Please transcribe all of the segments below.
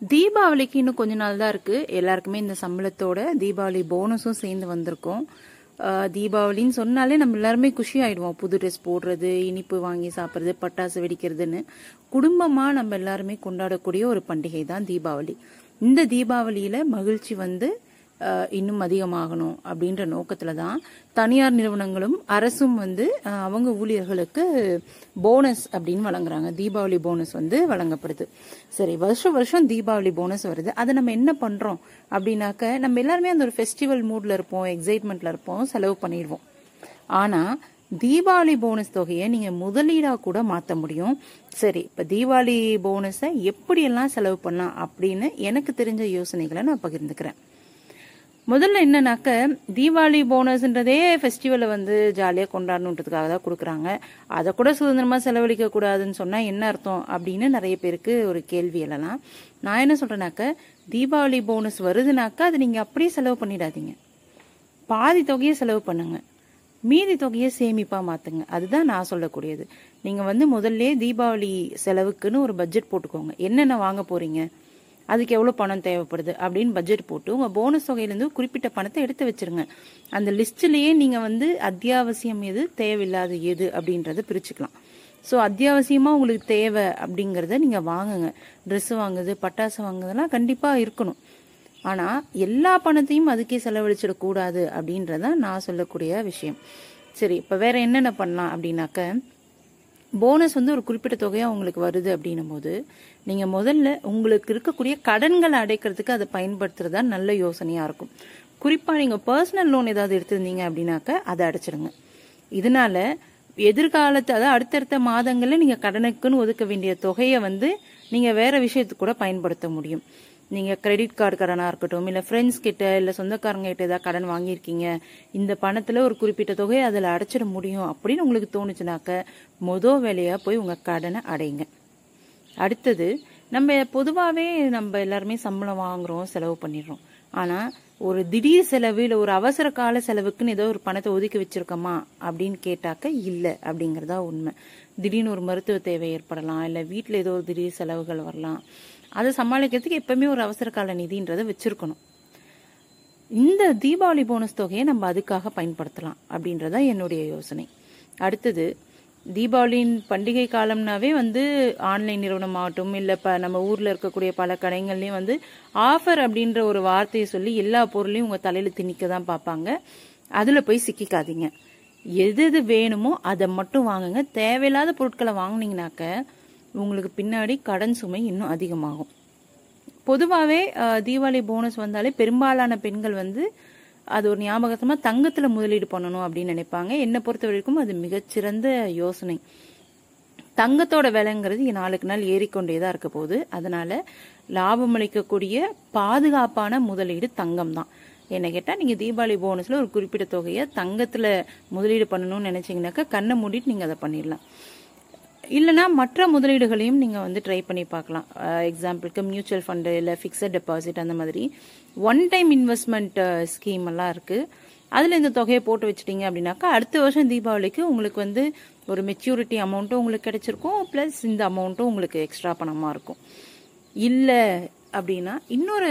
தீபாவளிக்கு இன்னும் கொஞ்ச நாள் தான் இருக்கு. எல்லாருக்குமே இந்த சம்பளத்தோட தீபாவளி போனஸும் சேர்ந்து வந்திருக்கோம். தீபாவளின்னு சொன்னாலே நம்ம எல்லாருமே குஷி ஆயிடுவோம். புது ட்ரெஸ் போடுறது இனிப்பு வாங்கி சாப்பிட்றது பட்டாசு வெடிக்கிறதுன்னு. குடும்பமா நம்ம எல்லாருமே கொண்டாடக்கூடிய ஒரு பண்டிகை தான் தீபாவளி. இந்த தீபாவளியில மகிழ்ச்சி வந்து இன்னும் அதிகமாகணும் அப்படின்ற நோக்கத்துல தான் தனியார் நிறுவனங்களும் அரசும் வந்து அவங்க ஊழியர்களுக்கு போனஸ் அப்படின்னு வழங்குறாங்க. தீபாவளி போனஸ் வந்து வழங்கப்படுது. சரி வருஷம் வருஷம் தீபாவளி போனஸ் வருது. அதை நம்ம என்ன பண்றோம் அப்படின்னாக்க நம்ம எல்லாருமே அந்த ஒரு ஃபெஸ்டிவல் மூட்ல இருப்போம் எக்ஸைட்மெண்ட்ல இருப்போம் செலவு பண்ணிடுவோம். ஆனா தீபாவளி போனஸ் தொகையை நீங்க முதலீடா கூட மாத்த முடியும். சரி இப்ப தீபாவளி போனஸை எப்படியெல்லாம் செலவு பண்ணலாம் அப்படின்னு எனக்கு தெரிஞ்ச யோசனைகளை நான் பகிர்ந்துக்கிறேன். முதல்ல என்னன்னாக்க தீபாவளி போனஸ்ன்றதே ஃபெஸ்டிவலை வந்து ஜாலியாக கொண்டாடணுன்றதுக்காக தான் கொடுக்குறாங்க. அதை கூட சுதந்திரமாக செலவழிக்க கூடாதுன்னு சொன்னால் என்ன அர்த்தம் அப்படின்னு நிறைய பேருக்கு ஒரு கேள்வி எழலாம். நான் என்ன சொல்கிறேனாக்க தீபாவளி போனஸ் வருதுனாக்கா அதை நீங்கள் அப்படியே செலவு பண்ணிடாதீங்க. பாதி தொகையை செலவு பண்ணுங்க. மீதி தொகையை சேமிப்பாக மாற்றுங்க அதுதான் நான் சொல்லக்கூடியது. நீங்கள் வந்து முதல்ல தீபாவளி செலவுக்குன்னு ஒரு பட்ஜெட் போட்டுக்கோங்க. என்னென்ன வாங்க போகிறீங்க அதுக்கு எவ்வளோ பணம் தேவைப்படுது அப்படின்னு பட்ஜெட் போட்டு உங்கள் போனஸ் தொகையிலேருந்து குறிப்பிட்ட பணத்தை எடுத்து வச்சிருங்க. அந்த லிஸ்ட்லேயே நீங்கள் வந்து அத்தியாவசியம் எது தேவையில்லாத எது அப்படின்றத பிரிச்சுக்கலாம். ஸோ அத்தியாவசியமாக உங்களுக்கு தேவை அப்படிங்கிறத நீங்கள் வாங்குங்க. ட்ரெஸ் வாங்குது பட்டாசு வாங்குறதெல்லாம் கண்டிப்பாக இருக்கணும். ஆனால் எல்லா பணத்தையும் அதுக்கே செலவழிச்சிடக்கூடாது அப்படின்றதான் நான் சொல்லக்கூடிய விஷயம். சரி இப்போ வேற என்னென்ன பண்ணலாம் அப்படின்னாக்க போனஸ் வந்து ஒரு குறிப்பிட்ட தொகையாக உங்களுக்கு வருது அப்படின்னும் போது நீங்கள் முதல்ல உங்களுக்கு இருக்கக்கூடிய கடன்களை அடைக்கிறதுக்கு அதை பயன்படுத்துறதா நல்ல யோசனையாக இருக்கும். குறிப்பாக நீங்கள் பர்சனல் லோன் ஏதாவது எடுத்திருந்தீங்க அப்படின்னாக்க அதை அடைச்சிடுங்க இதனால எதிர்காலத்து அதாவது அடுத்தடுத்த மாதங்களில் நீங்கள் கடனுக்குன்னு ஒதுக்க வேண்டிய தொகையை வந்து நீங்கள் வேற விஷயத்துக்கு கூட பயன்படுத்த முடியும். நீங்கள் கிரெடிட் கார்டு கடனாக இருக்கட்டும் இல்லை ஃப்ரெண்ட்ஸ் கிட்ட இல்லை சொந்தக்காரங்க கிட்ட ஏதாவது கடன் வாங்கியிருக்கீங்க இந்த பணத்தில் ஒரு குறிப்பிட்ட தொகையை அதில் அடைச்சிட முடியும் அப்படின்னு உங்களுக்கு தோணுச்சுனாக்க மொதல் வேலையாக போய் உங்கள் கடனை அடைங்க. அடுத்தது நம்ம பொதுவாகவே நம்ம எல்லாருமே சம்பளம் வாங்குறோம் செலவு பண்ணிடுறோம். ஆனால் ஒரு திடீர் செலவு இல்லை ஒரு அவசர கால செலவுக்குன்னு ஏதோ ஒரு பணத்தை ஒதுக்கி வச்சிருக்கோமா அப்படின்னு கேட்டாக்க இல்லை அப்படிங்கிறதா உண்மை. திடீர்னு ஒரு மருத்துவ தேவை ஏற்படலாம் இல்லை வீட்டில் ஏதோ ஒரு திடீர் செலவுகள் வரலாம். அதை சமாளிக்கிறதுக்கு எப்பவுமே ஒரு அவசர கால நிதின்றதை வச்சிருக்கணும். இந்த தீபாவளி போனஸ் தொகையை நம்ம அதுக்காக பயன்படுத்தலாம் அப்படின்றதான் என்னுடைய யோசனை. அடுத்தது தீபாவளியின் பண்டிகை காலம்னாவே வந்து ஆன்லைன் நிறுவனம் ஆகட்டும் இல்லை இப்போ நம்ம ஊரில் இருக்கக்கூடிய பல கடைகள்லையும் வந்து ஆஃபர் அப்படின்ற ஒரு வார்த்தையை சொல்லி எல்லா பொருளையும் உங்கள் தலையில் திணிக்க தான் பார்ப்பாங்க. அதில் போய் சிக்கிக்காதீங்க. எது எது வேணுமோ அதை மட்டும் வாங்குங்க. தேவையில்லாத பொருட்களை வாங்கினீங்கனாக்க உங்களுக்கு பின்னாடி கடன் சுமை இன்னும் அதிகமாகும். பொதுவாகவே தீபாவளி போனஸ் வந்தாலே பெரும்பாலான பெண்கள் வந்து அது ஒரு ஞாபகத்தமா தங்கத்துல முதலீடு பண்ணணும் அப்படின்னு நினைப்பாங்க. என்னை பொறுத்த வரைக்கும் அது மிகச்சிறந்த யோசனை. தங்கத்தோட விலைங்கிறது நாளுக்கு நாள் ஏறிக்கொண்டே தான் இருக்க போகுது. அதனால லாபம் அளிக்கக்கூடிய பாதுகாப்பான முதலீடு தங்கம் தான். என்ன கேட்டால் நீங்கள் தீபாவளி போனஸில் ஒரு குறிப்பிட்ட தொகையை தங்கத்தில் முதலீடு பண்ணணும்னு நினச்சிங்கனாக்கா கண்ணை மூடிட்டு நீங்கள் அதை பண்ணிடலாம். இல்லைனா மற்ற முதலீடுகளையும் நீங்கள் வந்து ட்ரை பண்ணி பார்க்கலாம். எக்ஸாம்பிளுக்கு மியூச்சுவல் ஃபண்டு இல்லை ஃபிக்ஸட் டெபாசிட் அந்த மாதிரி. ஒன் டைம் இன்வெஸ்ட்மெண்ட் ஸ்கீம் எல்லாம் இருக்குது அதில் இந்த தொகையை போட்டு வச்சிட்டிங்க அப்படின்னாக்கா அடுத்த வருஷம் தீபாவளிக்கு உங்களுக்கு வந்து ஒரு மெச்சூரிட்டி அமௌண்ட்டும் உங்களுக்கு கிடைச்சிருக்கும் ப்ளஸ் இந்த அமௌண்ட்டும் உங்களுக்கு எக்ஸ்ட்ரா பணமாக இருக்கும். இல்லை அப்படின்னா இன்னொரு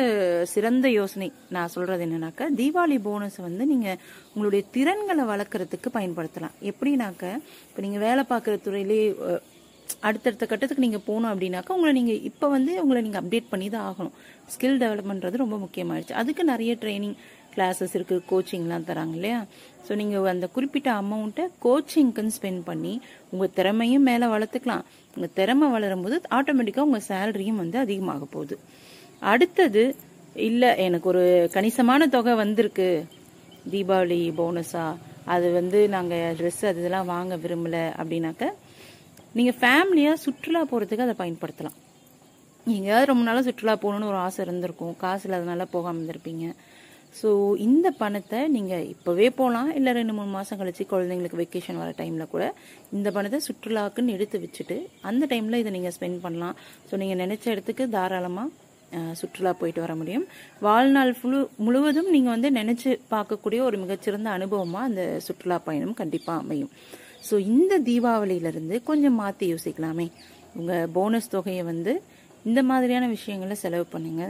சிறந்த யோசனை நான் சொல்றது என்னன்னாக்கா தீபாவளி போனஸ் வந்து நீங்க உங்களுடைய திறன்களை வளர்க்கறதுக்கு பயன்படுத்தலாம். எப்படின்னாக்க இப்போ நீங்க வேலை பார்க்குற துறையிலே அடுத்தடுத்த கட்டத்துக்கு நீங்க போகணும் அப்படின்னாக்கா உங்களை நீங்க இப்போ வந்து உங்களை நீங்க அப்டேட் பண்ணி தான் ஆகணும். ஸ்கில் டெவலப்மெண்ட்றது ரொம்ப முக்கியமாயிடுச்சு. அதுக்கு நிறைய ட்ரைனிங் கிளாஸஸ் இருக்குது கோச்சிங்லாம் தராங்க இல்லையா? ஸோ நீங்கள் அந்த குறிப்பிட்ட அமௌண்ட்டை கோச்சிங்க்குன்னு ஸ்பெண்ட் பண்ணி உங்கள் திறமையும் மேலே வளர்த்துக்கலாம். உங்கள் திறமை வளரும் போது ஆட்டோமேட்டிக்காக உங்கள் சேலரியும் வந்து அதிகமாக போகுது. அடுத்தது இல்லை எனக்கு ஒரு கணிசமான தொகை வந்திருக்கு. தீபாவளி போனஸாக அது வந்து நாங்கள் ட்ரெஸ் அது இதெல்லாம் வாங்க விரும்பலை அப்படின்னாக்க நீங்கள் ஃபேமிலியாக சுற்றுலா போகிறதுக்கு அதை பயன்படுத்தலாம். எங்கேயாவது ரொம்ப நாளாக சுற்றுலா போகணுன்னு ஒரு ஆசை இருந்திருக்கும். காசு இல்லாதனால போகாமல் இருந்திருப்பீங்க. ஸோ இந்த பணத்தை நீங்கள் இப்போவே போகலாம் இல்லை ரெண்டு மூணு மாதம் கழித்து குழந்தைங்களுக்கு வெக்கேஷன் வர டைமில் கூட இந்த பணத்தை சுற்றுலாக்குன்னு எடுத்து வச்சுட்டு அந்த டைமில் இதை நீங்கள் ஸ்பெண்ட் பண்ணலாம். ஸோ நீங்கள் நினச்ச இடத்துக்கு தாராளமாக சுற்றுலா போயிட்டு வர முடியும். வாழ்நாள் முழு முழுவதும் நீங்கள் வந்து நினச்சி பார்க்கக்கூடிய ஒரு மிகச்சிறந்த அனுபவமாக அந்த சுற்றுலா பயணம் கண்டிப்பாக அமையும். ஸோ இந்த தீபாவளியிலிருந்து கொஞ்சம் மாற்றி யோசிக்கலாமே. உங்கள் போனஸ் தொகையை வந்து இந்த மாதிரியான விஷயங்களை செலவு பண்ணுங்க.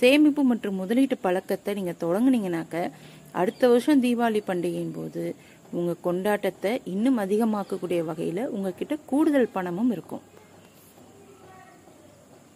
சேமிப்பு மற்றும் முதலீட்டு பழக்கத்தை நீங்கள் தொடங்குனீங்கனாக்க அடுத்த வருஷம் தீபாவளி பண்டிகையின் போது உங்கள் கொண்டாட்டத்தை இன்னும் அதிகமாக்கக்கூடிய வகையில் உங்ககிட்ட கூடுதல் பணமும் இருக்கும்.